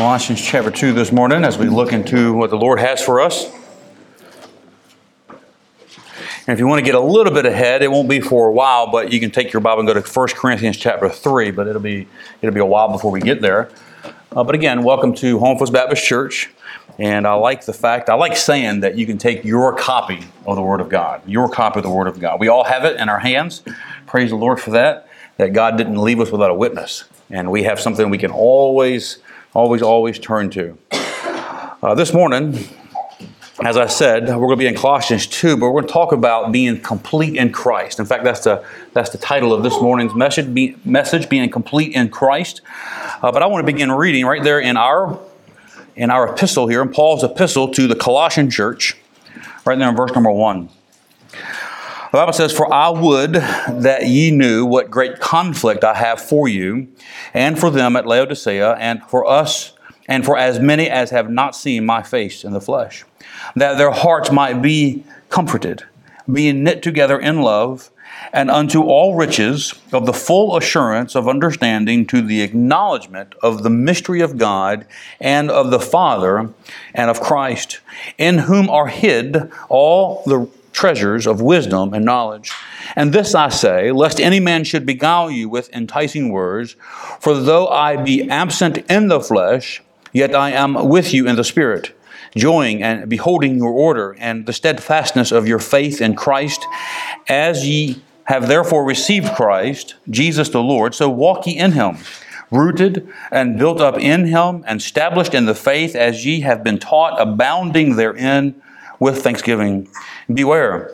Colossians chapter 2 this morning as we look into what the Lord has for us. And if you want to get a little bit ahead, it won't be for a while, but you can take your Bible and go to 1 Corinthians chapter 3, but it'll be, it'll be a while before we get there. Uh, but again, welcome to Home First Baptist Church. And I like the fact, I like saying that you can take your copy of the Word of God, your copy of the Word of God. We all have it in our hands. Praise the Lord for that, that God didn't leave us without a witness. And we have something we can always, always, always turn to. Uh, this morning, as I said, we're going to be in Colossians 2, but we're going to talk about being complete in Christ. In fact, that's the, that's the title of this morning's message, be, message being complete in Christ. Uh, but I want to begin reading right there in our, in our epistle here, in Paul's epistle to the Colossian church, right there in verse number 1. The Bible says, For I would that ye knew what great conflict I have for you, and for them at Laodicea, and for us, and for as many as have not seen my face in the flesh that their hearts might be comforted, being knit together in love, and unto all riches of the full assurance of understanding to the acknowledgement of the mystery of God and of the Father and of Christ, in whom are hid all the treasures of wisdom and knowledge. And this I say, lest any man should beguile you with enticing words, for though I be absent in the flesh, yet I am with you in the Spirit joying and beholding your order and the steadfastness of your faith in Christ, as ye have therefore received Christ, Jesus the Lord, so walk ye in him, rooted and built up in him, and established in the faith as ye have been taught, abounding therein with thanksgiving. Beware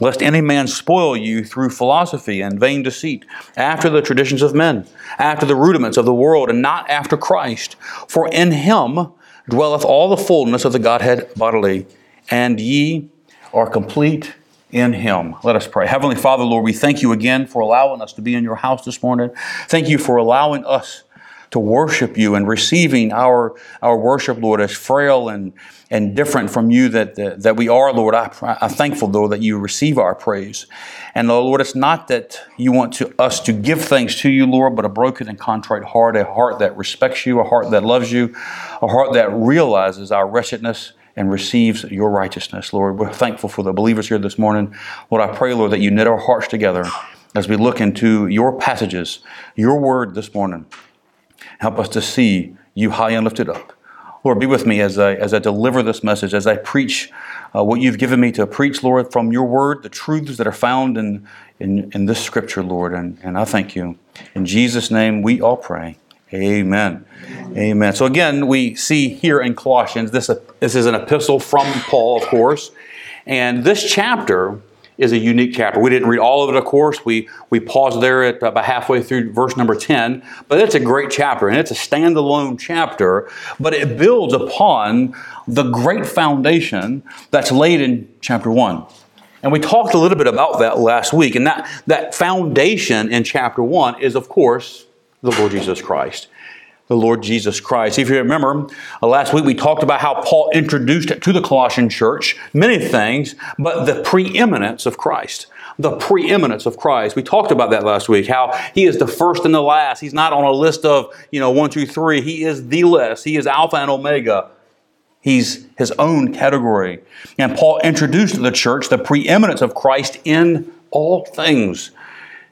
lest any man spoil you through philosophy and vain deceit, after the traditions of men, after the rudiments of the world, and not after Christ. For in him dwelleth all the fullness of the Godhead bodily, and ye are complete in him. Let us pray. Heavenly Father, Lord, we thank you again for allowing us to be in your house this morning. Thank you for allowing us to worship you and receiving our, our worship, Lord, as frail and, and different from you that, that, that we are, Lord. I, I'm thankful, though, that you receive our praise. And uh, Lord, it's not that you want to, us to give thanks to you, Lord, but a broken and contrite heart, a heart that respects you, a heart that loves you, a heart that realizes our wretchedness and receives your righteousness, Lord. We're thankful for the believers here this morning. Lord, I pray, Lord, that you knit our hearts together as we look into your passages, your word this morning. Help us to see you high and lifted up. Lord, be with me as I, as I deliver this message, as I preach uh, what you've given me to preach, Lord, from your word, the truths that are found in, in, in this scripture, Lord. And, and I thank you. In Jesus' name, we all pray. Amen. Amen. So again, we see here in Colossians, this, this is an epistle from Paul, of course. And this chapter is a unique chapter. We didn't read all of it, of course. We, we paused there at about halfway through verse number 10, but it's a great chapter and it's a standalone chapter, but it builds upon the great foundation that's laid in chapter 1. And we talked a little bit about that last week. And that, that foundation in chapter 1 is, of course, the Lord Jesus Christ the Lord Jesus Christ. If you remember, uh, last week we talked about how Paul introduced to the Colossian church many things, but the preeminence of Christ. The preeminence of Christ. We talked about that last week, how he is the first and the last. He's not on a list of, you know, one, two, three. He is the list. He is Alpha and Omega. He's his own category. And Paul introduced to the church the preeminence of Christ in all things.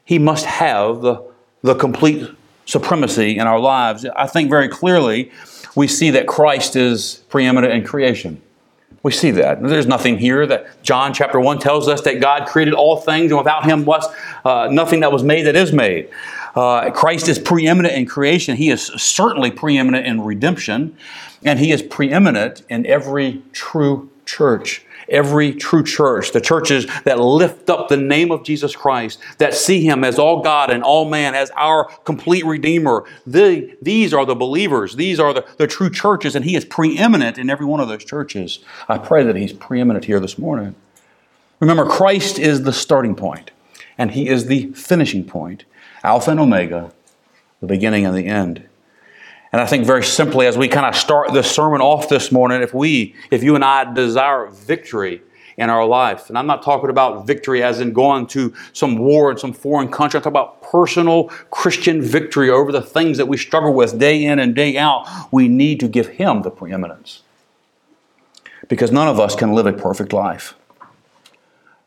He must have the, the complete supremacy in our lives, I think very clearly we see that Christ is preeminent in creation. We see that. There's nothing here that John chapter 1 tells us that God created all things and without him was uh, nothing that was made that is made. Uh, Christ is preeminent in creation. He is certainly preeminent in redemption, and he is preeminent in every true church every true church, the churches that lift up the name of Jesus Christ, that see Him as all God and all man, as our complete Redeemer. The, these are the believers. These are the, the true churches, and He is preeminent in every one of those churches. I pray that He's preeminent here this morning. Remember, Christ is the starting point, and He is the finishing point, Alpha and Omega, the beginning and the end. And I think very simply, as we kind of start this sermon off this morning, if we, if you and I desire victory in our life. And I'm not talking about victory as in going to some war in some foreign country. I'm talking about personal Christian victory over the things that we struggle with day in and day out. We need to give Him the preeminence. Because none of us can live a perfect life.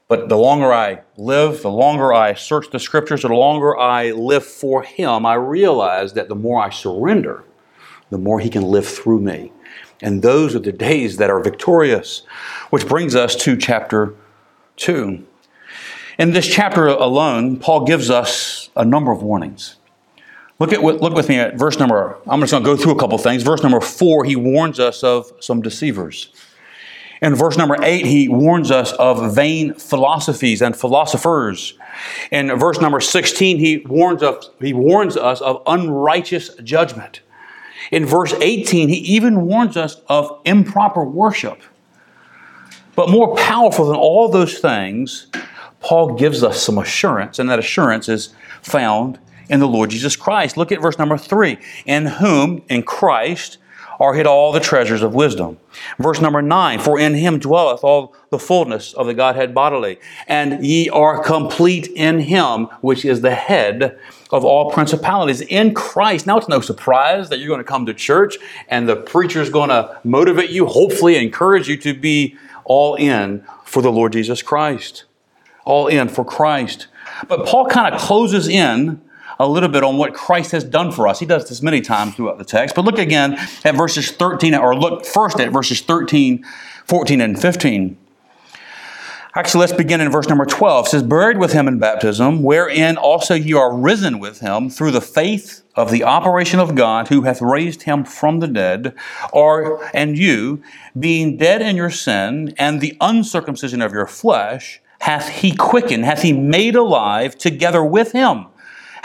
But the longer I live, the longer I search the scriptures, the longer I live for Him, I realize that the more I surrender, the more He can live through me. And those are the days that are victorious. Which brings us to chapter 2. In this chapter alone, Paul gives us a number of warnings. Look, at, look with me at verse number, I'm just going to go through a couple things. Verse number 4, he warns us of some deceivers. In verse number 8, he warns us of vain philosophies and philosophers. In verse number 16, he warns us, he warns us of unrighteous judgment. In verse 18, he even warns us of improper worship. But more powerful than all those things, Paul gives us some assurance, and that assurance is found in the Lord Jesus Christ. Look at verse number 3 In whom, in Christ, are hid all the treasures of wisdom. Verse number nine, for in him dwelleth all the fullness of the Godhead bodily, and ye are complete in him, which is the head of all principalities. In Christ. Now it's no surprise that you're going to come to church and the preacher's going to motivate you, hopefully encourage you to be all in for the Lord Jesus Christ. All in for Christ. But Paul kind of closes in a little bit on what Christ has done for us. He does this many times throughout the text. But look again at verses 13, or look first at verses 13, 14, and 15. Actually, let's begin in verse number 12. It says, Buried with him in baptism, wherein also you are risen with him through the faith of the operation of God who hath raised him from the dead, or and you, being dead in your sin and the uncircumcision of your flesh, hath he quickened, hath he made alive together with him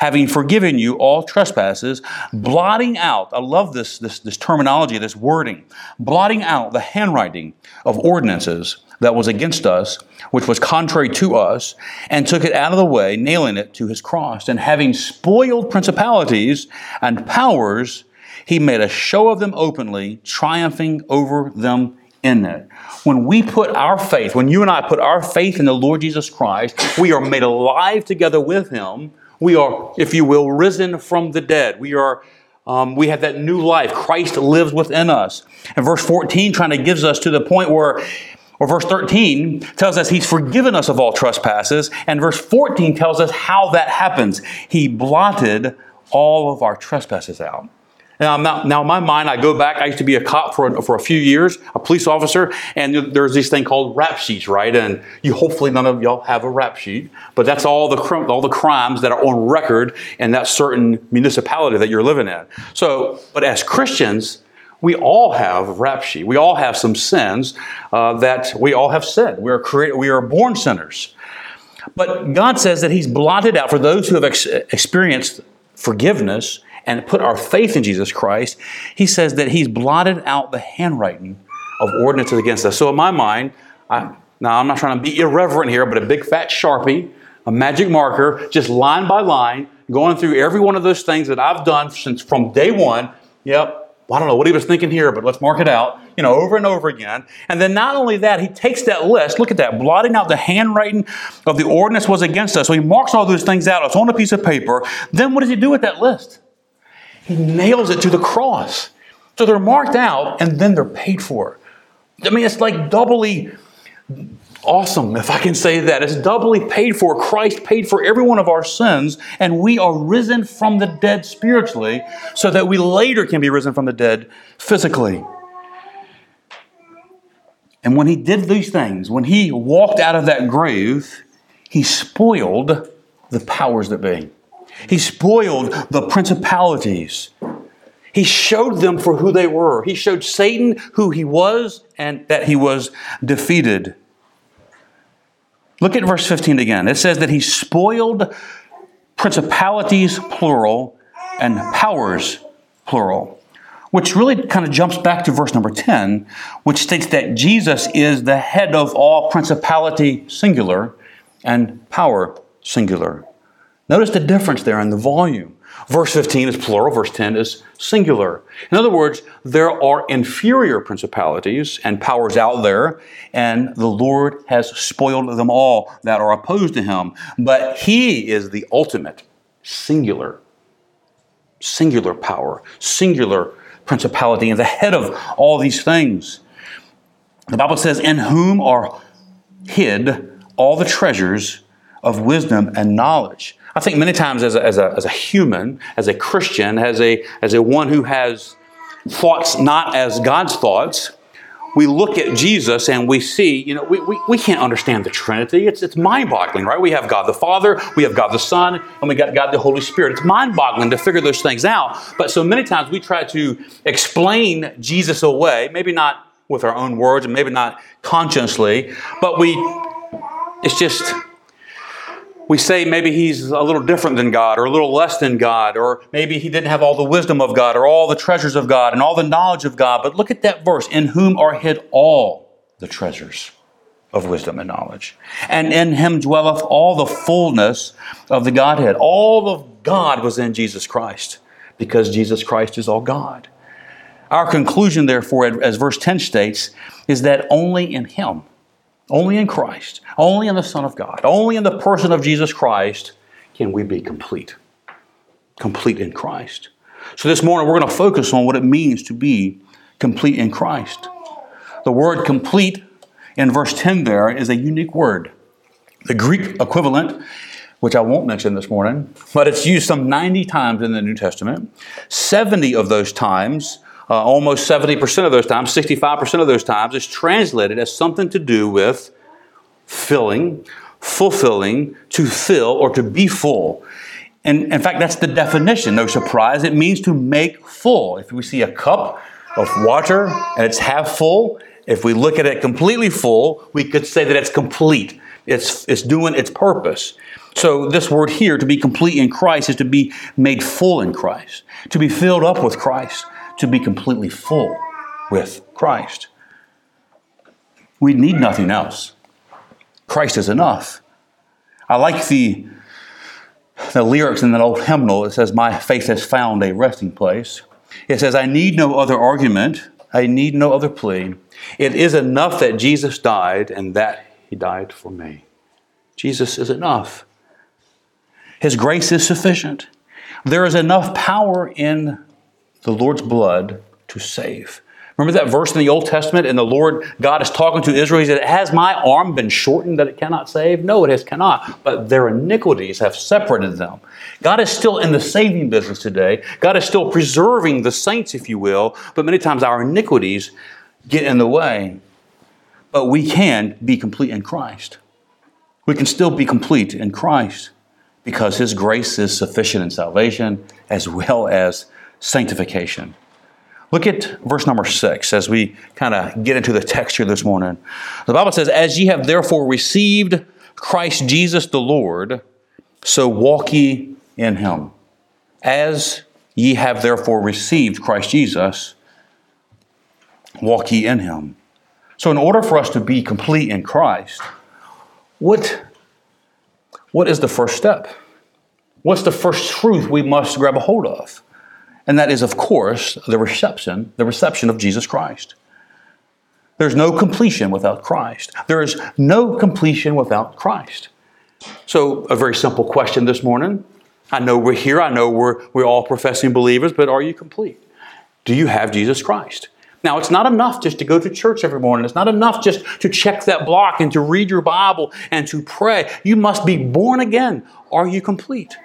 having forgiven you all trespasses, blotting out, I love this, this, this terminology, this wording, blotting out the handwriting of ordinances that was against us, which was contrary to us, and took it out of the way, nailing it to his cross. And having spoiled principalities and powers, he made a show of them openly, triumphing over them in it. When we put our faith, when you and I put our faith in the Lord Jesus Christ, we are made alive together with him. We are, if you will, risen from the dead. We are um, we have that new life. Christ lives within us. And verse 14 kind of gives us to the point where, or verse 13 tells us he's forgiven us of all trespasses. And verse 14 tells us how that happens. He blotted all of our trespasses out. Now, now, in my mind, I go back. I used to be a cop for, for a few years, a police officer, and there's this thing called rap sheets, right? And you hopefully none of y'all have a rap sheet, but that's all the all the crimes that are on record in that certain municipality that you're living in. So, but as Christians, we all have rap sheet. We all have some sins uh, that we all have sinned. We are created. We are born sinners. But God says that He's blotted out for those who have ex- experienced forgiveness and put our faith in Jesus Christ, he says that he's blotted out the handwriting of ordinances against us. So, in my mind, I, now I'm not trying to be irreverent here, but a big fat sharpie, a magic marker, just line by line, going through every one of those things that I've done since from day one. Yep, well, I don't know what he was thinking here, but let's mark it out, you know, over and over again. And then not only that, he takes that list, look at that, blotting out the handwriting of the ordinance was against us. So he marks all those things out. It's on a piece of paper. Then what does he do with that list? He nails it to the cross. So they're marked out and then they're paid for. I mean, it's like doubly awesome, if I can say that. It's doubly paid for. Christ paid for every one of our sins, and we are risen from the dead spiritually so that we later can be risen from the dead physically. And when he did these things, when he walked out of that grave, he spoiled the powers that be. He spoiled the principalities. He showed them for who they were. He showed Satan who he was and that he was defeated. Look at verse 15 again. It says that he spoiled principalities, plural, and powers, plural, which really kind of jumps back to verse number 10, which states that Jesus is the head of all principality, singular, and power, singular. Notice the difference there in the volume. Verse 15 is plural, verse 10 is singular. In other words, there are inferior principalities and powers out there, and the Lord has spoiled them all that are opposed to him. But he is the ultimate, singular, singular power, singular principality, and the head of all these things. The Bible says, In whom are hid all the treasures of wisdom and knowledge. I think many times as a, as a, as a human, as a Christian, as a, as a one who has thoughts not as God's thoughts, we look at Jesus and we see, you know, we, we, we can't understand the Trinity. It's, it's mind boggling, right? We have God the Father, we have God the Son, and we got God the Holy Spirit. It's mind boggling to figure those things out. But so many times we try to explain Jesus away, maybe not with our own words and maybe not consciously, but we, it's just, we say maybe he's a little different than God or a little less than God, or maybe he didn't have all the wisdom of God or all the treasures of God and all the knowledge of God. But look at that verse in whom are hid all the treasures of wisdom and knowledge. And in him dwelleth all the fullness of the Godhead. All of God was in Jesus Christ because Jesus Christ is all God. Our conclusion, therefore, as verse 10 states, is that only in him only in Christ, only in the Son of God, only in the person of Jesus Christ can we be complete. Complete in Christ. So this morning we're going to focus on what it means to be complete in Christ. The word complete in verse 10 there is a unique word. The Greek equivalent, which I won't mention this morning, but it's used some 90 times in the New Testament. 70 of those times uh, almost 70% of those times, 65% of those times, is translated as something to do with filling, fulfilling, to fill, or to be full. And in fact, that's the definition. No surprise. It means to make full. If we see a cup of water and it's half full, if we look at it completely full, we could say that it's complete. It's, it's doing its purpose. So, this word here, to be complete in Christ, is to be made full in Christ, to be filled up with Christ, to be completely full with Christ. We need nothing else. Christ is enough. I like the, the lyrics in that old hymnal. It says, My faith has found a resting place. It says, I need no other argument. I need no other plea. It is enough that Jesus died and that he died for me. Jesus is enough. His grace is sufficient. There is enough power in the Lord's blood to save. Remember that verse in the Old Testament, and the Lord God is talking to Israel. He said, Has my arm been shortened that it cannot save? No, it has cannot. But their iniquities have separated them. God is still in the saving business today. God is still preserving the saints, if you will, but many times our iniquities get in the way. But we can be complete in Christ. We can still be complete in Christ because His grace is sufficient in salvation as well as sanctification. Look at verse number six as we kind of get into the text here this morning. The Bible says, As ye have therefore received Christ Jesus the Lord, so walk ye in him. As ye have therefore received Christ Jesus, walk ye in him. So, in order for us to be complete in Christ, what, what is the first step? What's the first truth we must grab a hold of? And that is, of course, the reception, the reception of Jesus Christ. There's no completion without Christ. There is no completion without Christ. So, a very simple question this morning. I know we're here, I know we're, we're all professing believers, but are you complete? Do you have Jesus Christ? Now, it's not enough just to go to church every morning. It's not enough just to check that block and to read your Bible and to pray. You must be born again. Are you complete?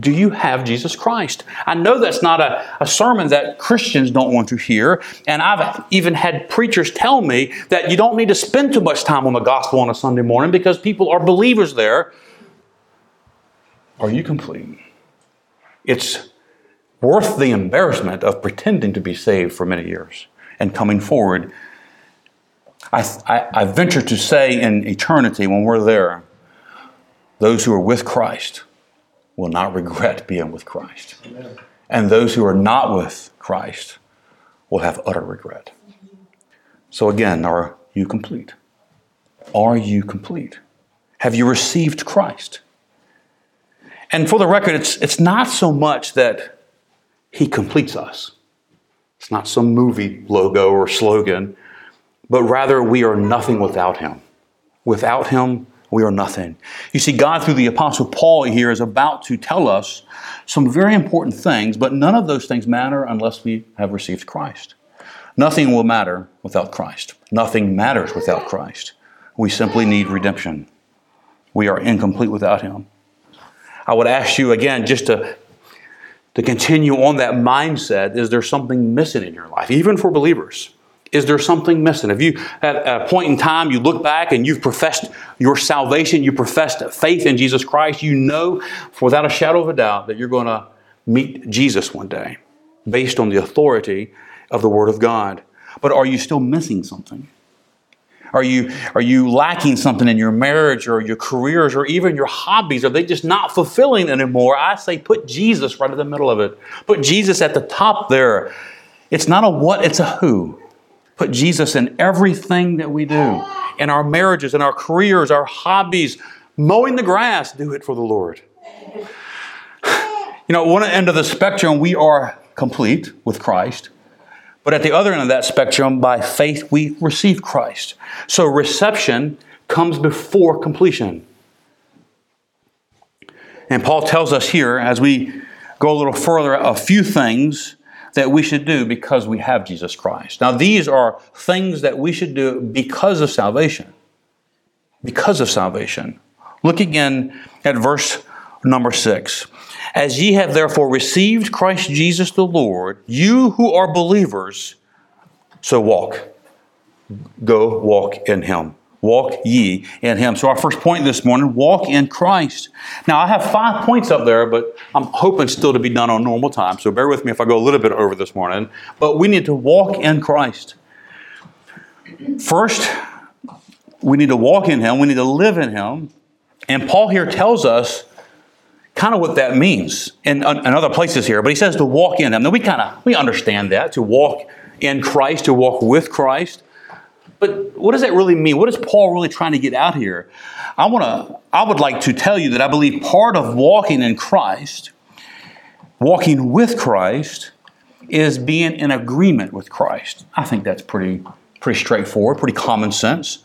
Do you have Jesus Christ? I know that's not a, a sermon that Christians don't want to hear. And I've even had preachers tell me that you don't need to spend too much time on the gospel on a Sunday morning because people are believers there. Are you complete? It's worth the embarrassment of pretending to be saved for many years and coming forward. I, I, I venture to say in eternity, when we're there, those who are with Christ will not regret being with Christ. Amen. And those who are not with Christ will have utter regret. So, again, are you complete? Are you complete? Have you received Christ? And for the record, it's, it's not so much that he completes us. It's not some movie logo or slogan, but rather we are nothing without him. Without him, we are nothing. You see, God, through the Apostle Paul here, is about to tell us some very important things, but none of those things matter unless we have received Christ. Nothing will matter without Christ. Nothing matters without Christ. We simply need redemption. We are incomplete without Him. I would ask you again just to, to continue on that mindset. Is there something missing in your life, even for believers? Is there something missing? If you, at a point in time, you look back and you've professed your salvation, you professed faith in Jesus Christ, you know without a shadow of a doubt that you're going to meet Jesus one day based on the authority of the Word of God. But are you still missing something? Are you, are you lacking something in your marriage or your careers or even your hobbies? Are they just not fulfilling anymore? I say put Jesus right in the middle of it. Put Jesus at the top there. It's not a what, it's a who. Put Jesus in everything that we do. In our marriages, in our careers, our hobbies, mowing the grass, do it for the Lord. You know, one end of the spectrum, we are complete with Christ. But at the other end of that spectrum, by faith, we receive Christ. So reception comes before completion. And Paul tells us here, as we go a little further, a few things that we should do because we have Jesus Christ. Now, these are things that we should do because of salvation. Because of salvation. Look again at verse number six. As ye have therefore received Christ Jesus the Lord, you who are believers, so walk. Go walk in him. Walk ye in him. So, our first point this morning walk in Christ. Now, I have five points up there, but I'm hoping still to be done on normal time. So, bear with me if I go a little bit over this morning. But we need to walk in Christ. First, we need to walk in him, we need to live in him. And Paul here tells us kind of what that means in, in other places here. But he says to walk in him. Now we kind of we understand that to walk in Christ, to walk with Christ. But what does that really mean? What is Paul really trying to get out here? I want to I would like to tell you that I believe part of walking in Christ, walking with Christ is being in agreement with Christ. I think that's pretty pretty straightforward, pretty common sense.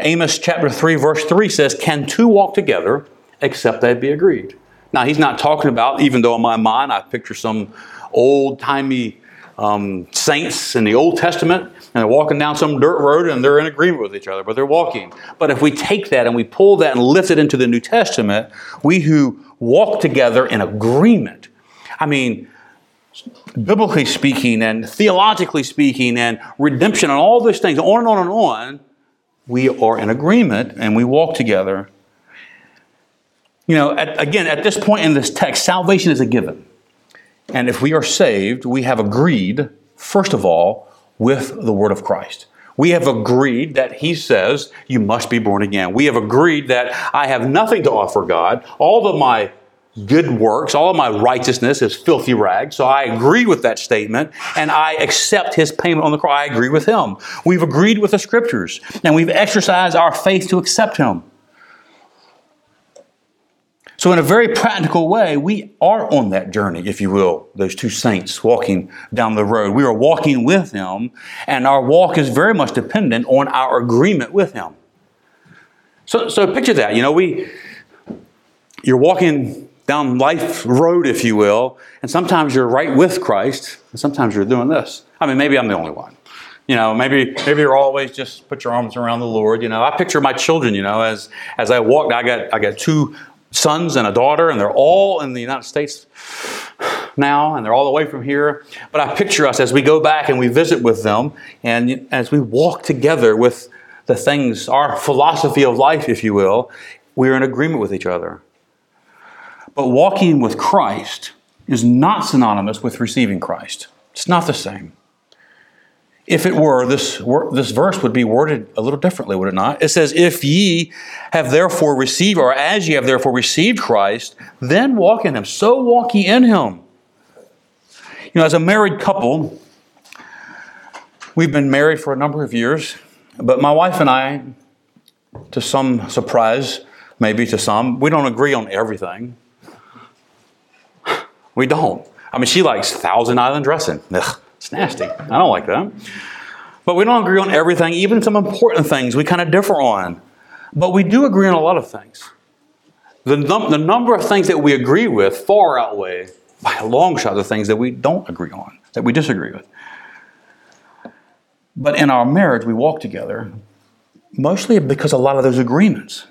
Amos chapter 3 verse 3 says, "Can two walk together except they be agreed?" Now, he's not talking about, even though in my mind I picture some old timey um, saints in the Old Testament, and they're walking down some dirt road and they're in agreement with each other, but they're walking. But if we take that and we pull that and lift it into the New Testament, we who walk together in agreement, I mean, biblically speaking and theologically speaking and redemption and all those things, on and on and on, we are in agreement and we walk together you know, at, again, at this point in this text, salvation is a given. And if we are saved, we have agreed, first of all, with the word of Christ. We have agreed that He says you must be born again. We have agreed that I have nothing to offer God. All of my good works, all of my righteousness is filthy rags. So I agree with that statement and I accept His payment on the cross. I agree with Him. We've agreed with the Scriptures and we've exercised our faith to accept Him. So, in a very practical way, we are on that journey, if you will, those two saints walking down the road. We are walking with Him, and our walk is very much dependent on our agreement with Him. So, so picture that. You know, we, you're walking down life road, if you will, and sometimes you're right with Christ, and sometimes you're doing this. I mean, maybe I'm the only one. You know, maybe maybe you're always just put your arms around the Lord. You know, I picture my children. You know, as as I walk, I got I got two sons and a daughter, and they're all in the United States now, and they're all the way from here. But I picture us as we go back and we visit with them, and as we walk together with the things, our philosophy of life, if you will, we're in agreement with each other. But walking with Christ is not synonymous with receiving Christ. It's not the same. If it were, this, this verse would be worded a little differently, would it not? It says, If ye have therefore received, or as ye have therefore received Christ, then walk in him. So walk ye in him. You know, as a married couple, we've been married for a number of years, but my wife and I, to some surprise, maybe to some, we don't agree on everything. We don't. I mean, she likes Thousand Island dressing. Ugh, it's nasty. I don't like that. But we don't agree on everything, even some important things we kind of differ on. But we do agree on a lot of things. The, num- the number of things that we agree with far outweigh by a long shot the things that we don't agree on, that we disagree with. But in our marriage, we walk together mostly because a lot of those agreements.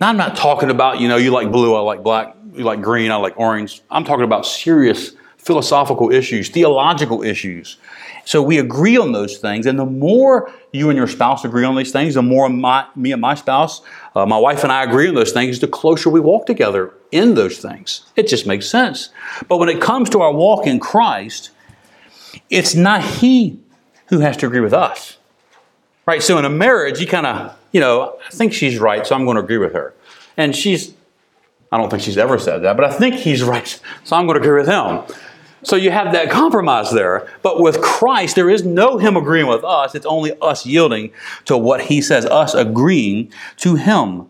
Now, I'm not talking about, you know, you like blue, I like black, you like green, I like orange. I'm talking about serious philosophical issues, theological issues. So we agree on those things, and the more you and your spouse agree on these things, the more my, me and my spouse, uh, my wife and I agree on those things, the closer we walk together in those things. It just makes sense. But when it comes to our walk in Christ, it's not He who has to agree with us. Right? So in a marriage, you kind of, you know, I think she's right, so I'm going to agree with her. And she's, I don't think she's ever said that, but I think he's right, so I'm going to agree with him. So you have that compromise there. But with Christ, there is no Him agreeing with us. It's only us yielding to what He says, us agreeing to Him.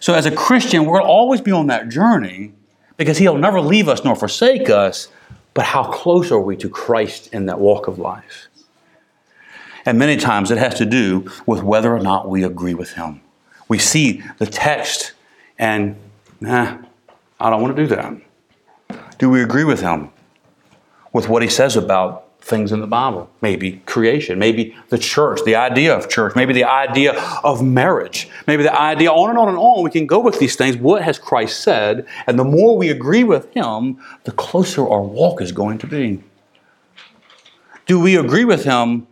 So as a Christian, we're going to always be on that journey because He'll never leave us nor forsake us. But how close are we to Christ in that walk of life? And many times it has to do with whether or not we agree with Him. We see the text and, nah, I don't want to do that. Do we agree with Him? With what he says about things in the Bible. Maybe creation, maybe the church, the idea of church, maybe the idea of marriage, maybe the idea on and on and on. We can go with these things. What has Christ said? And the more we agree with him, the closer our walk is going to be. Do we agree with him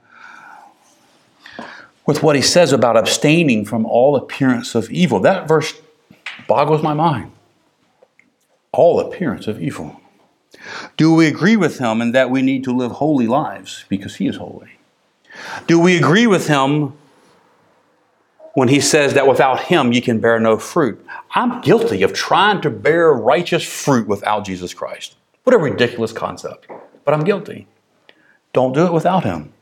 with what he says about abstaining from all appearance of evil? That verse boggles my mind. All appearance of evil. Do we agree with him in that we need to live holy lives because he is holy? Do we agree with him when he says that without him you can bear no fruit? I'm guilty of trying to bear righteous fruit without Jesus Christ. What a ridiculous concept. But I'm guilty. Don't do it without him.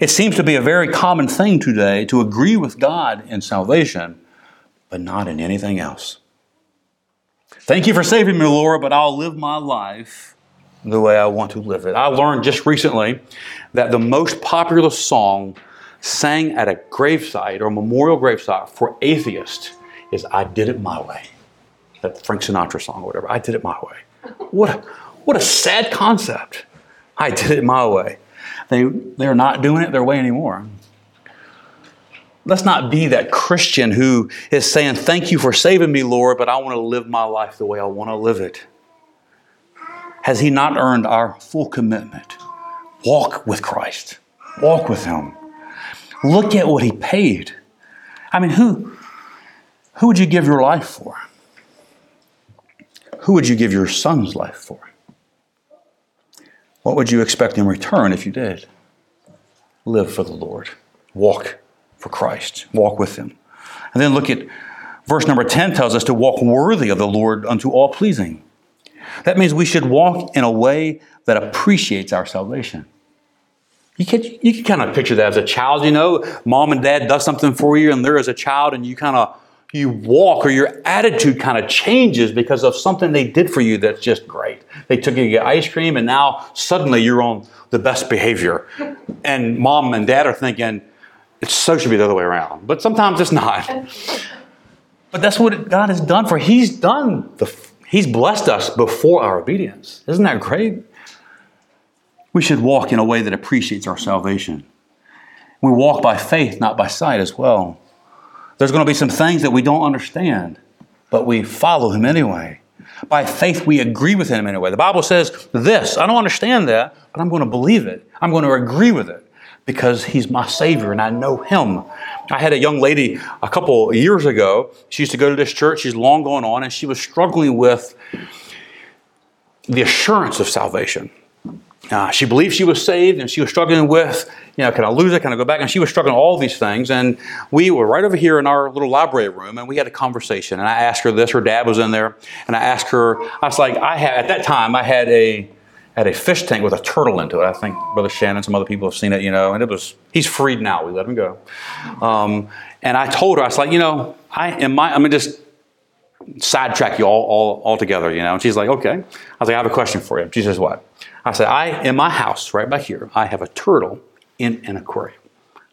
It seems to be a very common thing today to agree with God in salvation, but not in anything else. Thank you for saving me, Lord, but I'll live my life the way I want to live it. I learned just recently that the most popular song sang at a gravesite or memorial gravesite for atheists is I Did It My Way. That Frank Sinatra song or whatever. I did it my way. What a, what a sad concept. I did it my way. They, they're not doing it their way anymore. Let's not be that Christian who is saying, Thank you for saving me, Lord, but I want to live my life the way I want to live it. Has He not earned our full commitment? Walk with Christ, walk with Him. Look at what He paid. I mean, who, who would you give your life for? Who would you give your son's life for? What would you expect in return if you did? Live for the Lord. Walk for Christ, walk with Him. And then look at verse number 10 tells us to walk worthy of the Lord unto all pleasing. That means we should walk in a way that appreciates our salvation. You can, you can kind of picture that as a child, you know, mom and dad does something for you and there is a child and you kind of you walk or your attitude kind of changes because of something they did for you that's just great. They took you to get ice cream and now suddenly you're on the best behavior. And mom and dad are thinking, it so should be the other way around, but sometimes it's not. But that's what God has done for. He's done the. He's blessed us before our obedience. Isn't that great? We should walk in a way that appreciates our salvation. We walk by faith, not by sight as well. There's going to be some things that we don't understand, but we follow Him anyway. By faith, we agree with Him anyway. The Bible says this I don't understand that, but I'm going to believe it. I'm going to agree with it because he's my Savior and I know him. I had a young lady a couple years ago. She used to go to this church. She's long gone on, and she was struggling with the assurance of salvation. Uh, she believed she was saved, and she was struggling with, you know, can I lose it? Can I go back? And she was struggling with all these things. And we were right over here in our little library room, and we had a conversation. And I asked her this. Her dad was in there, and I asked her. I was like, I had at that time I had a had a fish tank with a turtle into it. I think Brother Shannon, some other people have seen it, you know, and it was, he's freed now. We let him go. Um, and I told her, I was like, you know, I am my, I mean, just sidetrack you all, all, all together, you know. And she's like, okay. I was like, I have a question for you. She says, what? I said, I, in my house, right back here, I have a turtle in an aquarium.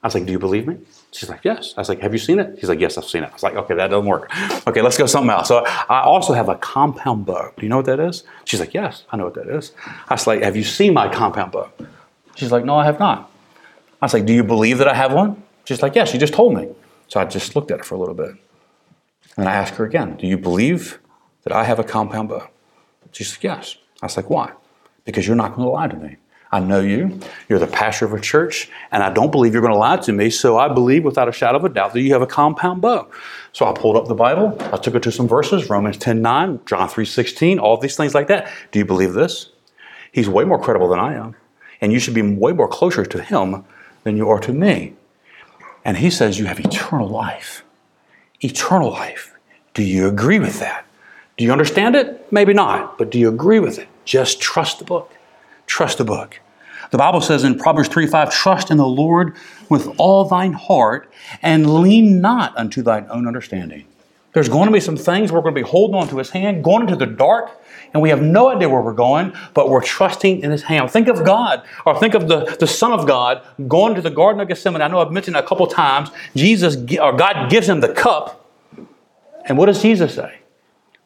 I was like, do you believe me? She's like, yes. I was like, have you seen it? She's like, yes, I've seen it. I was like, okay, that doesn't work. Okay, let's go something else. So I also have a compound bow. Do you know what that is? She's like, yes, I know what that is. I was like, have you seen my compound bow? She's like, no, I have not. I was like, do you believe that I have one? She's like, yes, you just told me. So I just looked at her for a little bit. And I asked her again, do you believe that I have a compound bow? She said, yes. I was like, why? Because you're not going to lie to me. I know you. You're the pastor of a church, and I don't believe you're going to lie to me. So I believe without a shadow of a doubt that you have a compound bow. So I pulled up the Bible. I took it to some verses Romans 10 9, John 3 16, all these things like that. Do you believe this? He's way more credible than I am. And you should be way more closer to him than you are to me. And he says you have eternal life. Eternal life. Do you agree with that? Do you understand it? Maybe not, but do you agree with it? Just trust the book. Trust the book. The Bible says in Proverbs 3 5, trust in the Lord with all thine heart and lean not unto thine own understanding. There's going to be some things we're going to be holding on to his hand, going into the dark, and we have no idea where we're going, but we're trusting in his hand. Think of God, or think of the, the Son of God going to the Garden of Gethsemane. I know I've mentioned a couple times. Jesus, or God gives him the cup. And what does Jesus say?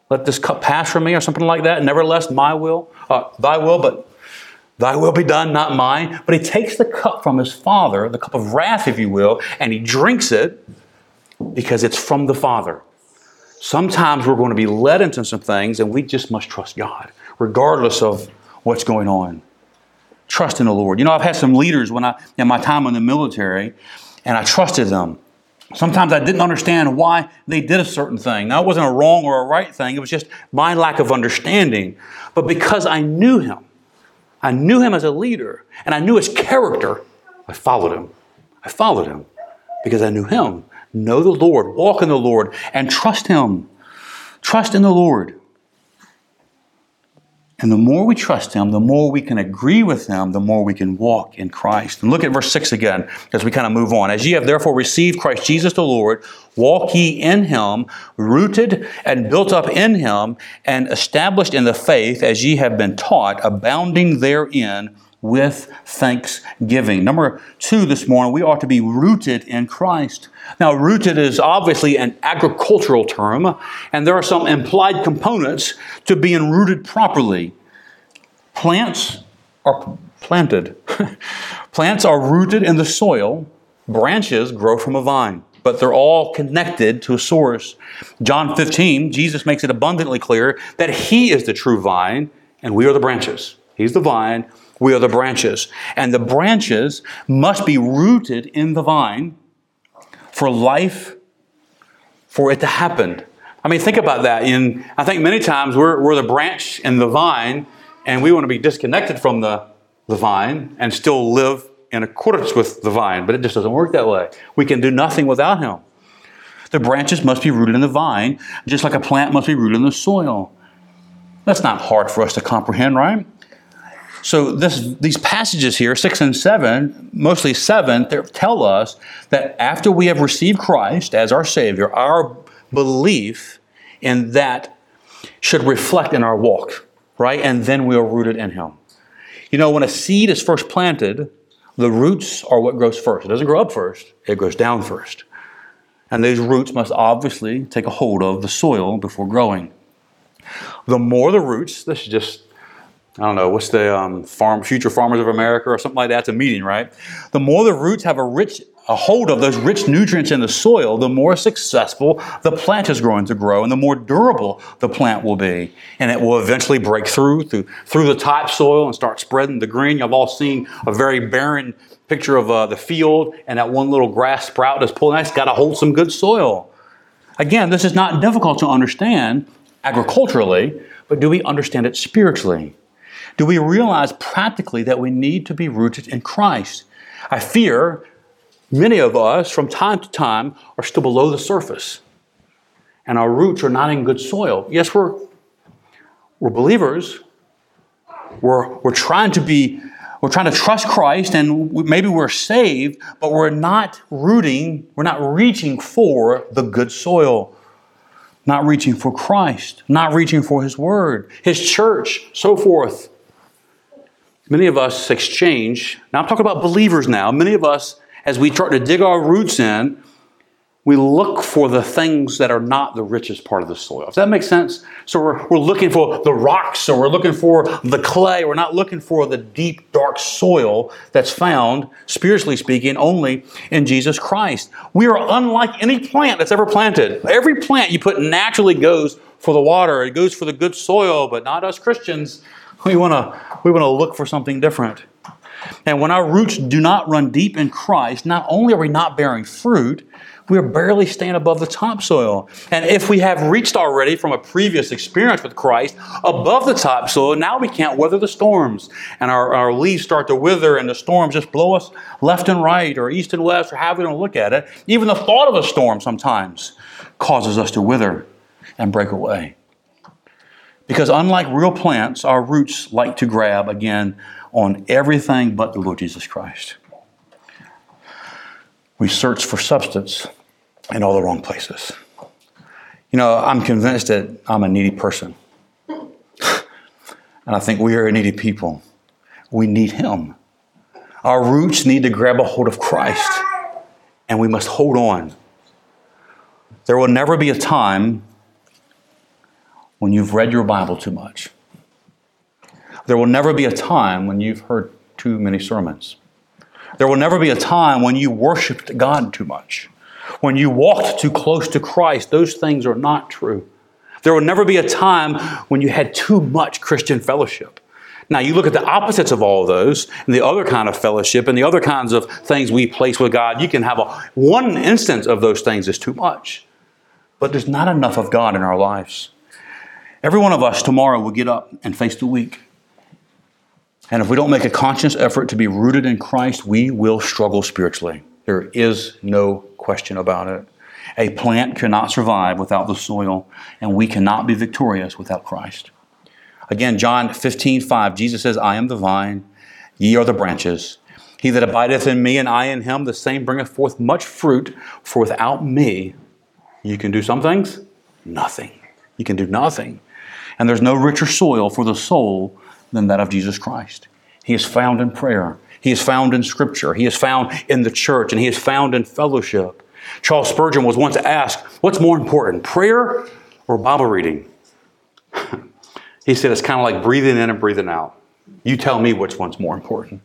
Let this cup pass from me, or something like that. Nevertheless, my will, uh, thy will, but Thy will be done, not mine. But he takes the cup from his father, the cup of wrath, if you will, and he drinks it because it's from the Father. Sometimes we're going to be led into some things and we just must trust God, regardless of what's going on. Trust in the Lord. You know, I've had some leaders when I in my time in the military, and I trusted them. Sometimes I didn't understand why they did a certain thing. Now, it wasn't a wrong or a right thing, it was just my lack of understanding. But because I knew him, I knew him as a leader and I knew his character. I followed him. I followed him because I knew him. Know the Lord, walk in the Lord, and trust him. Trust in the Lord. And the more we trust Him, the more we can agree with Him, the more we can walk in Christ. And look at verse 6 again as we kind of move on. As ye have therefore received Christ Jesus the Lord, walk ye in Him, rooted and built up in Him, and established in the faith as ye have been taught, abounding therein with thanksgiving. Number two this morning, we ought to be rooted in Christ. Now, rooted is obviously an agricultural term, and there are some implied components to being rooted properly. Plants are planted, plants are rooted in the soil, branches grow from a vine. But they're all connected to a source. John 15, Jesus makes it abundantly clear that He is the true vine and we are the branches. He's the vine, we are the branches. And the branches must be rooted in the vine for life, for it to happen. I mean, think about that. In I think many times we're, we're the branch in the vine, and we want to be disconnected from the, the vine and still live in accordance with the vine, but it just doesn't work that way. We can do nothing without Him. The branches must be rooted in the vine, just like a plant must be rooted in the soil. That's not hard for us to comprehend, right? So this, these passages here, six and seven, mostly seven, tell us that after we have received Christ as our Savior, our belief in that should reflect in our walk, right? And then we are rooted in Him. You know, when a seed is first planted, the roots are what grows first. It doesn't grow up first, it grows down first. And these roots must obviously take a hold of the soil before growing. The more the roots, this is just I don't know, what's the um, farm, Future Farmers of America or something like that? It's a meeting, right? The more the roots have a rich a hold of those rich nutrients in the soil, the more successful the plant is growing to grow and the more durable the plant will be. And it will eventually break through, through, through the topsoil and start spreading the green. You've all seen a very barren picture of uh, the field and that one little grass sprout is pulling. It's got to hold some good soil. Again, this is not difficult to understand agriculturally, but do we understand it spiritually? Do we realize practically that we need to be rooted in Christ? I fear many of us from time to time are still below the surface and our roots are not in good soil. Yes, we're, we're believers. We're, we're trying to be, we're trying to trust Christ and maybe we're saved, but we're not rooting, we're not reaching for the good soil. not reaching for Christ, not reaching for His Word, His church, so forth. Many of us exchange, now I'm talking about believers now, many of us, as we try to dig our roots in, we look for the things that are not the richest part of the soil. Does that make sense? So we're, we're looking for the rocks, or we're looking for the clay. We're not looking for the deep, dark soil that's found, spiritually speaking, only in Jesus Christ. We are unlike any plant that's ever planted. Every plant you put naturally goes for the water, it goes for the good soil, but not us Christians. We want to we want to look for something different. And when our roots do not run deep in Christ, not only are we not bearing fruit, we're barely staying above the topsoil. And if we have reached already from a previous experience with Christ above the topsoil, now we can't weather the storms. And our, our leaves start to wither, and the storms just blow us left and right, or east and west, or however want to look at it. Even the thought of a storm sometimes causes us to wither and break away. Because unlike real plants, our roots like to grab again on everything but the Lord Jesus Christ. We search for substance in all the wrong places. You know, I'm convinced that I'm a needy person. and I think we are a needy people. We need Him. Our roots need to grab a hold of Christ, and we must hold on. There will never be a time when you've read your Bible too much. There will never be a time when you've heard too many sermons. There will never be a time when you worshiped God too much when you walked too close to Christ, those things are not true. There will never be a time when you had too much Christian fellowship. Now, you look at the opposites of all those, and the other kind of fellowship, and the other kinds of things we place with God. You can have a, one instance of those things is too much, but there's not enough of God in our lives. Every one of us tomorrow will get up and face the week. And if we don't make a conscious effort to be rooted in Christ, we will struggle spiritually. There is no question about it. A plant cannot survive without the soil, and we cannot be victorious without Christ. Again, John 15, 5, Jesus says, I am the vine, ye are the branches. He that abideth in me, and I in him, the same bringeth forth much fruit, for without me, you can do some things, nothing. You can do nothing. And there's no richer soil for the soul than that of Jesus Christ. He is found in prayer. He is found in Scripture. He is found in the church, and he is found in fellowship. Charles Spurgeon was once asked, What's more important, prayer or Bible reading? he said, It's kind of like breathing in and breathing out. You tell me which one's more important.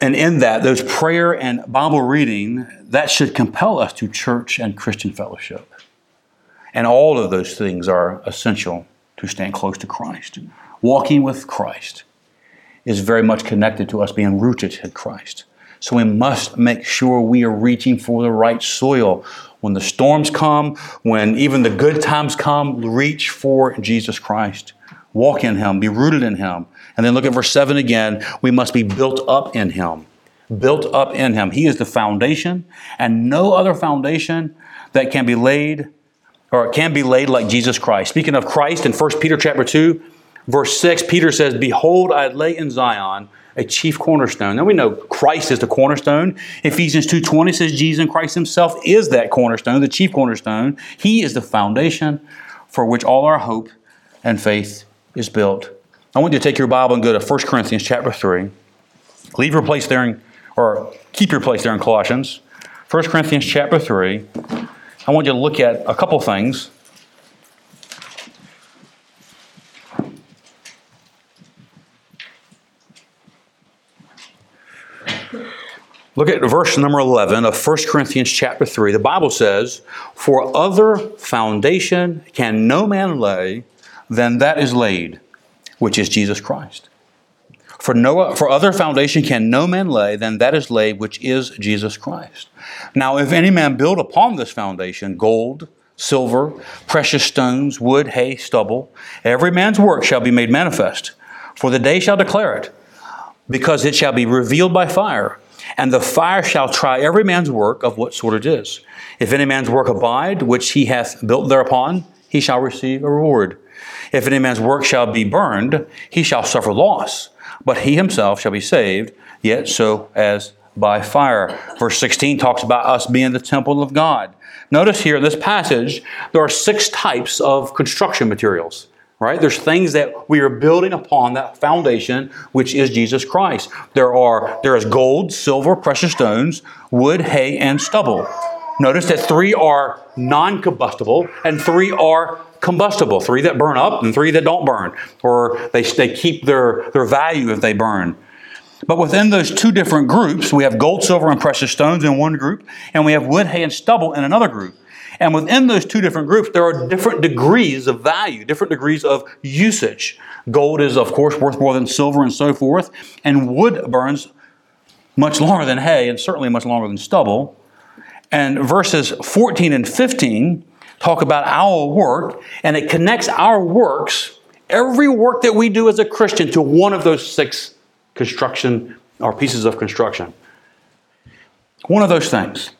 And in that, those prayer and Bible reading, that should compel us to church and Christian fellowship. And all of those things are essential to stand close to Christ. Walking with Christ is very much connected to us being rooted in Christ. So we must make sure we are reaching for the right soil. When the storms come, when even the good times come, reach for Jesus Christ. Walk in Him, be rooted in Him. And then look at verse 7 again. We must be built up in Him. Built up in Him. He is the foundation, and no other foundation that can be laid or it can be laid like Jesus Christ. Speaking of Christ in 1 Peter chapter 2, Verse 6, Peter says, Behold, I lay in Zion a chief cornerstone. Now we know Christ is the cornerstone. Ephesians 2.20 says Jesus Christ himself is that cornerstone, the chief cornerstone. He is the foundation for which all our hope and faith is built. I want you to take your Bible and go to 1 Corinthians chapter 3. Leave your place there, in, or keep your place there in Colossians. 1 Corinthians chapter 3. I want you to look at a couple things Look at verse number 11 of 1 Corinthians chapter 3. The Bible says, For other foundation can no man lay than that is laid, which is Jesus Christ. For, no, for other foundation can no man lay than that is laid, which is Jesus Christ. Now, if any man build upon this foundation gold, silver, precious stones, wood, hay, stubble, every man's work shall be made manifest, for the day shall declare it, because it shall be revealed by fire and the fire shall try every man's work of what sort it is. If any man's work abide, which he hath built thereupon, he shall receive a reward. If any man's work shall be burned, he shall suffer loss, but he himself shall be saved, yet so as by fire. Verse 16 talks about us being the temple of God. Notice here in this passage, there are six types of construction materials right? There's things that we are building upon that foundation, which is Jesus Christ. There are there is gold, silver, precious stones, wood, hay, and stubble. Notice that three are non-combustible and three are combustible. Three that burn up and three that don't burn, or they, they keep their, their value if they burn. But within those two different groups, we have gold, silver, and precious stones in one group, and we have wood, hay, and stubble in another group. And within those two different groups, there are different degrees of value, different degrees of usage. Gold is, of course, worth more than silver and so forth, and wood burns much longer than hay and certainly much longer than stubble. And verses 14 and 15 talk about our work, and it connects our works, every work that we do as a Christian, to one of those six construction or pieces of construction. One of those things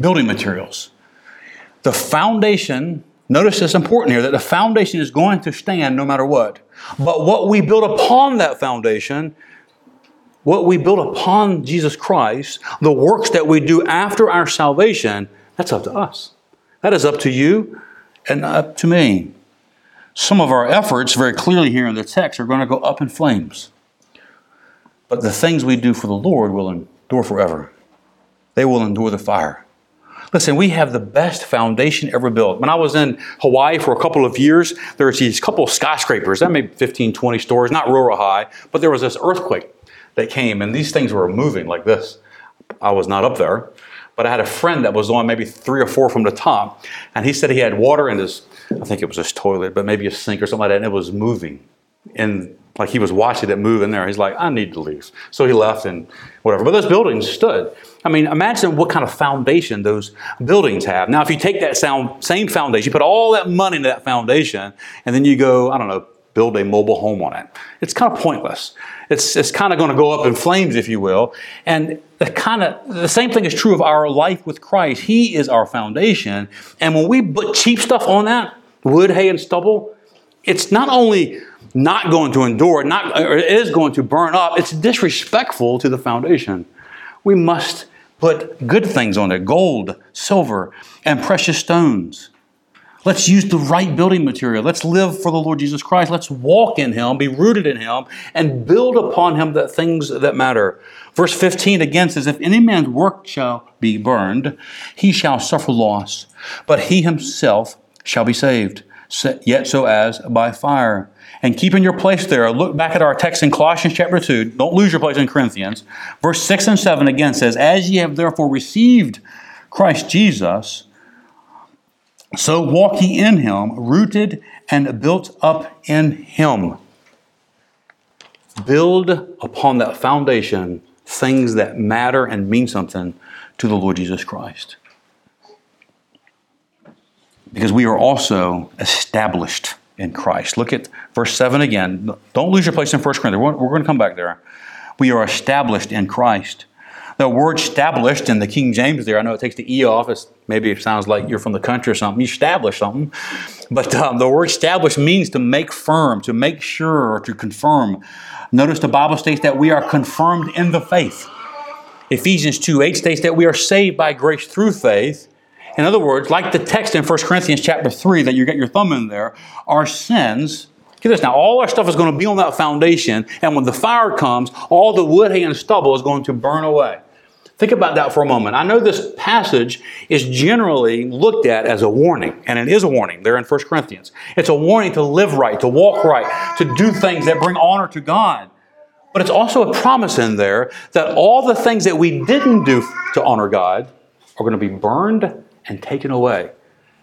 building materials. The foundation, notice it's important here that the foundation is going to stand no matter what. But what we build upon that foundation, what we build upon Jesus Christ, the works that we do after our salvation, that's up to us. That is up to you and up to me. Some of our efforts, very clearly here in the text, are going to go up in flames. But the things we do for the Lord will endure forever. They will endure the fire. Listen, we have the best foundation ever built. When I was in Hawaii for a couple of years, there was these couple of skyscrapers, that made 15, 20 stories, not real high, but there was this earthquake that came, and these things were moving like this. I was not up there, but I had a friend that was on maybe three or four from the top, and he said he had water in his, I think it was his toilet, but maybe a sink or something like that, and it was moving And like he was watching it move in there. He's like, I need to leave. So he left and whatever. But those buildings stood. I mean, imagine what kind of foundation those buildings have. Now, if you take that sound, same foundation, you put all that money into that foundation, and then you go, I don't know, build a mobile home on it. It's kind of pointless. It's, it's kind of going to go up in flames, if you will. And the kind of the same thing is true of our life with Christ. He is our foundation. And when we put cheap stuff on that, wood, hay, and stubble, it's not only not going to endure, not, it is going to burn up, it's disrespectful to the foundation. We must put good things on it gold, silver, and precious stones. Let's use the right building material. Let's live for the Lord Jesus Christ. Let's walk in Him, be rooted in Him, and build upon Him the things that matter. Verse 15 again says, If any man's work shall be burned, he shall suffer loss, but he himself shall be saved, yet so as by fire and keep in your place there. Look back at our text in Colossians chapter 2. Don't lose your place in Corinthians. Verse 6 and 7 again says, As ye have therefore received Christ Jesus, so walk ye in him, rooted and built up in him. Build upon that foundation things that matter and mean something to the Lord Jesus Christ. Because we are also established in Christ. Look at verse 7 again. Don't lose your place in 1 Corinthians. We're, we're going to come back there. We are established in Christ. The word established in the King James there, I know it takes the E off. It's, maybe it sounds like you're from the country or something. You establish something. But um, the word established means to make firm, to make sure, to confirm. Notice the Bible states that we are confirmed in the faith. Ephesians 2 8 states that we are saved by grace through faith. In other words, like the text in 1 Corinthians chapter 3 that you get your thumb in there, our sins, get this now, all our stuff is going to be on that foundation, and when the fire comes, all the wood, hay, and stubble is going to burn away. Think about that for a moment. I know this passage is generally looked at as a warning, and it is a warning there in 1 Corinthians. It's a warning to live right, to walk right, to do things that bring honor to God. But it's also a promise in there that all the things that we didn't do to honor God are going to be burned and taken away.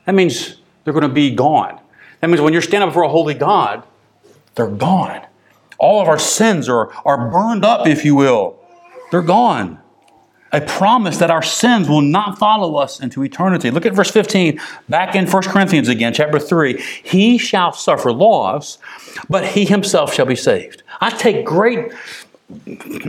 That means they're going to be gone. That means when you're standing before a holy God, they're gone. All of our sins are, are burned up, if you will. They're gone. A promise that our sins will not follow us into eternity. Look at verse 15, back in 1 Corinthians again, chapter 3. He shall suffer loss, but he himself shall be saved. I take great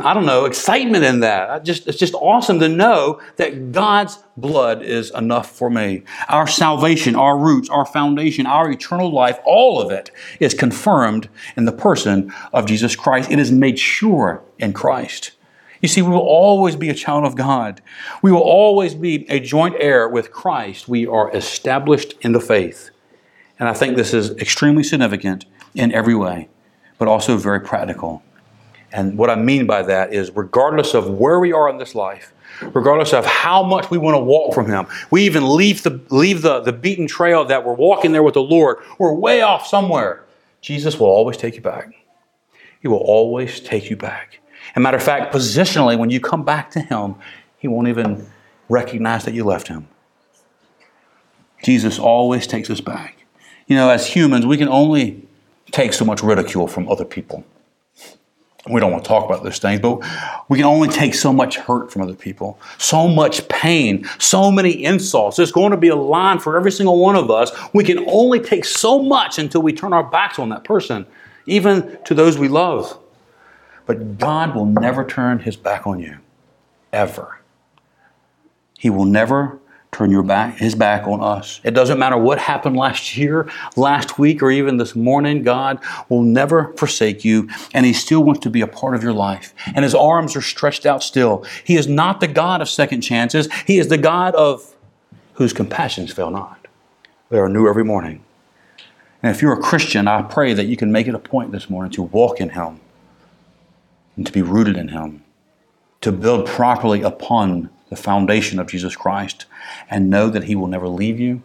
I don't know, excitement in that. I just, it's just awesome to know that God's blood is enough for me. Our salvation, our roots, our foundation, our eternal life, all of it is confirmed in the person of Jesus Christ. It is made sure in Christ. You see, we will always be a child of God. We will always be a joint heir with Christ. We are established in the faith. And I think this is extremely significant in every way, but also very practical. And what I mean by that is, regardless of where we are in this life, regardless of how much we want to walk from Him, we even leave the, leave the, the beaten trail that we're walking there with the Lord, we're way off somewhere. Jesus will always take you back. He will always take you back. A matter of fact, positionally, when you come back to Him, He won't even recognize that you left Him. Jesus always takes us back. You know, as humans, we can only take so much ridicule from other people. We don't want to talk about those things, but we can only take so much hurt from other people, so much pain, so many insults. There's going to be a line for every single one of us. We can only take so much until we turn our backs on that person, even to those we love. But God will never turn his back on you, ever. He will never turn your back, his back on us. It doesn't matter what happened last year, last week, or even this morning. God will never forsake you, and he still wants to be a part of your life. And his arms are stretched out still. He is not the God of second chances. He is the God of whose compassions fail not. They are new every morning. And if you're a Christian, I pray that you can make it a point this morning to walk in him and to be rooted in him, to build properly upon the foundation of Jesus Christ, and know that He will never leave you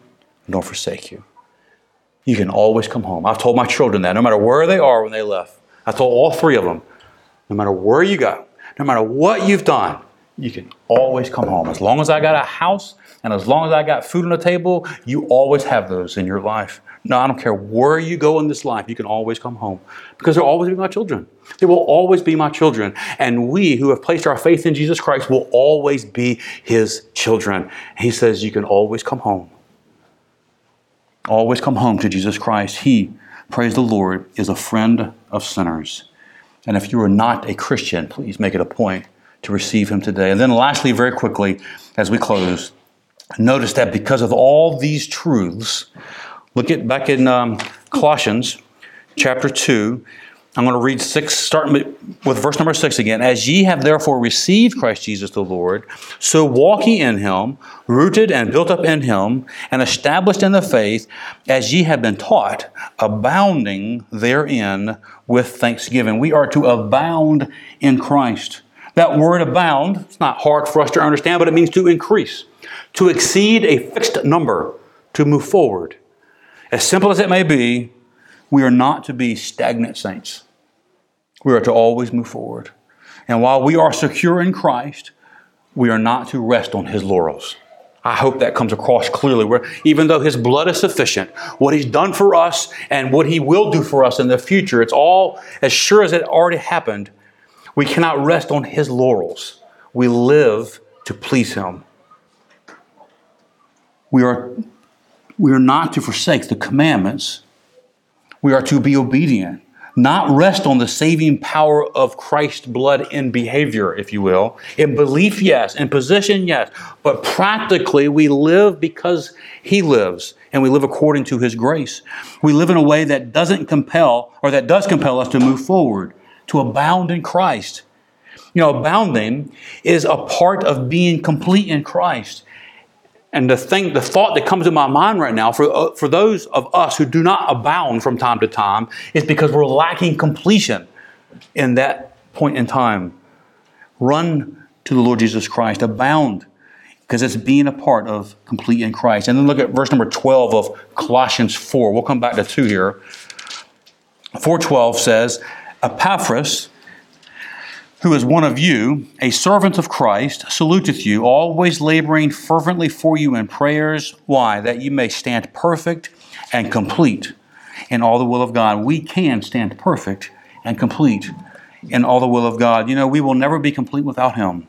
nor forsake you. You can always come home. I've told my children that no matter where they are when they left. I told all three of them, no matter where you go, no matter what you've done, you can always come home. As long as I got a house and as long as I got food on the table, you always have those in your life. No, I don't care where you go in this life, you can always come home because they'll always be my children. They will always be my children. And we who have placed our faith in Jesus Christ will always be his children. He says, You can always come home. Always come home to Jesus Christ. He, praise the Lord, is a friend of sinners. And if you are not a Christian, please make it a point to receive him today. And then, lastly, very quickly, as we close, notice that because of all these truths, Look at back in um, Colossians chapter 2. I'm going to read six, starting with verse number six again. As ye have therefore received Christ Jesus the Lord, so walk ye in him, rooted and built up in him, and established in the faith, as ye have been taught, abounding therein with thanksgiving. We are to abound in Christ. That word abound, it's not hard for us to understand, but it means to increase, to exceed a fixed number, to move forward. As simple as it may be, we are not to be stagnant saints. We are to always move forward. And while we are secure in Christ, we are not to rest on his laurels. I hope that comes across clearly. Where even though his blood is sufficient, what he's done for us and what he will do for us in the future, it's all as sure as it already happened. We cannot rest on his laurels. We live to please him. We are we are not to forsake the commandments. We are to be obedient, not rest on the saving power of Christ's blood in behavior, if you will. In belief, yes. In position, yes. But practically, we live because He lives, and we live according to His grace. We live in a way that doesn't compel, or that does compel us to move forward, to abound in Christ. You know, abounding is a part of being complete in Christ. And the thing, the thought that comes to my mind right now for, uh, for those of us who do not abound from time to time is because we're lacking completion in that point in time. Run to the Lord Jesus Christ, abound, because it's being a part of complete in Christ. And then look at verse number 12 of Colossians 4. We'll come back to 2 here. 412 says, Epaphras, who is one of you, a servant of Christ, saluteth you, always laboring fervently for you in prayers. Why? That you may stand perfect and complete in all the will of God. We can stand perfect and complete in all the will of God. You know, we will never be complete without Him.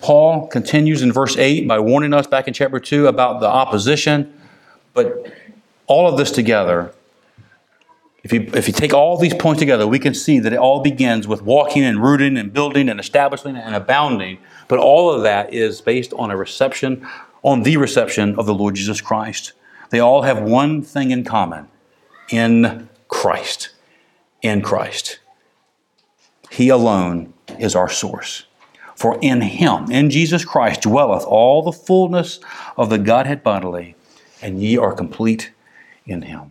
Paul continues in verse 8 by warning us back in chapter 2 about the opposition. But all of this together if you, if you take all these points together, we can see that it all begins with walking and rooting and building and establishing and abounding. But all of that is based on a reception, on the reception of the Lord Jesus Christ. They all have one thing in common in Christ. In Christ. He alone is our source. For in him, in Jesus Christ, dwelleth all the fullness of the Godhead bodily, and ye are complete in him.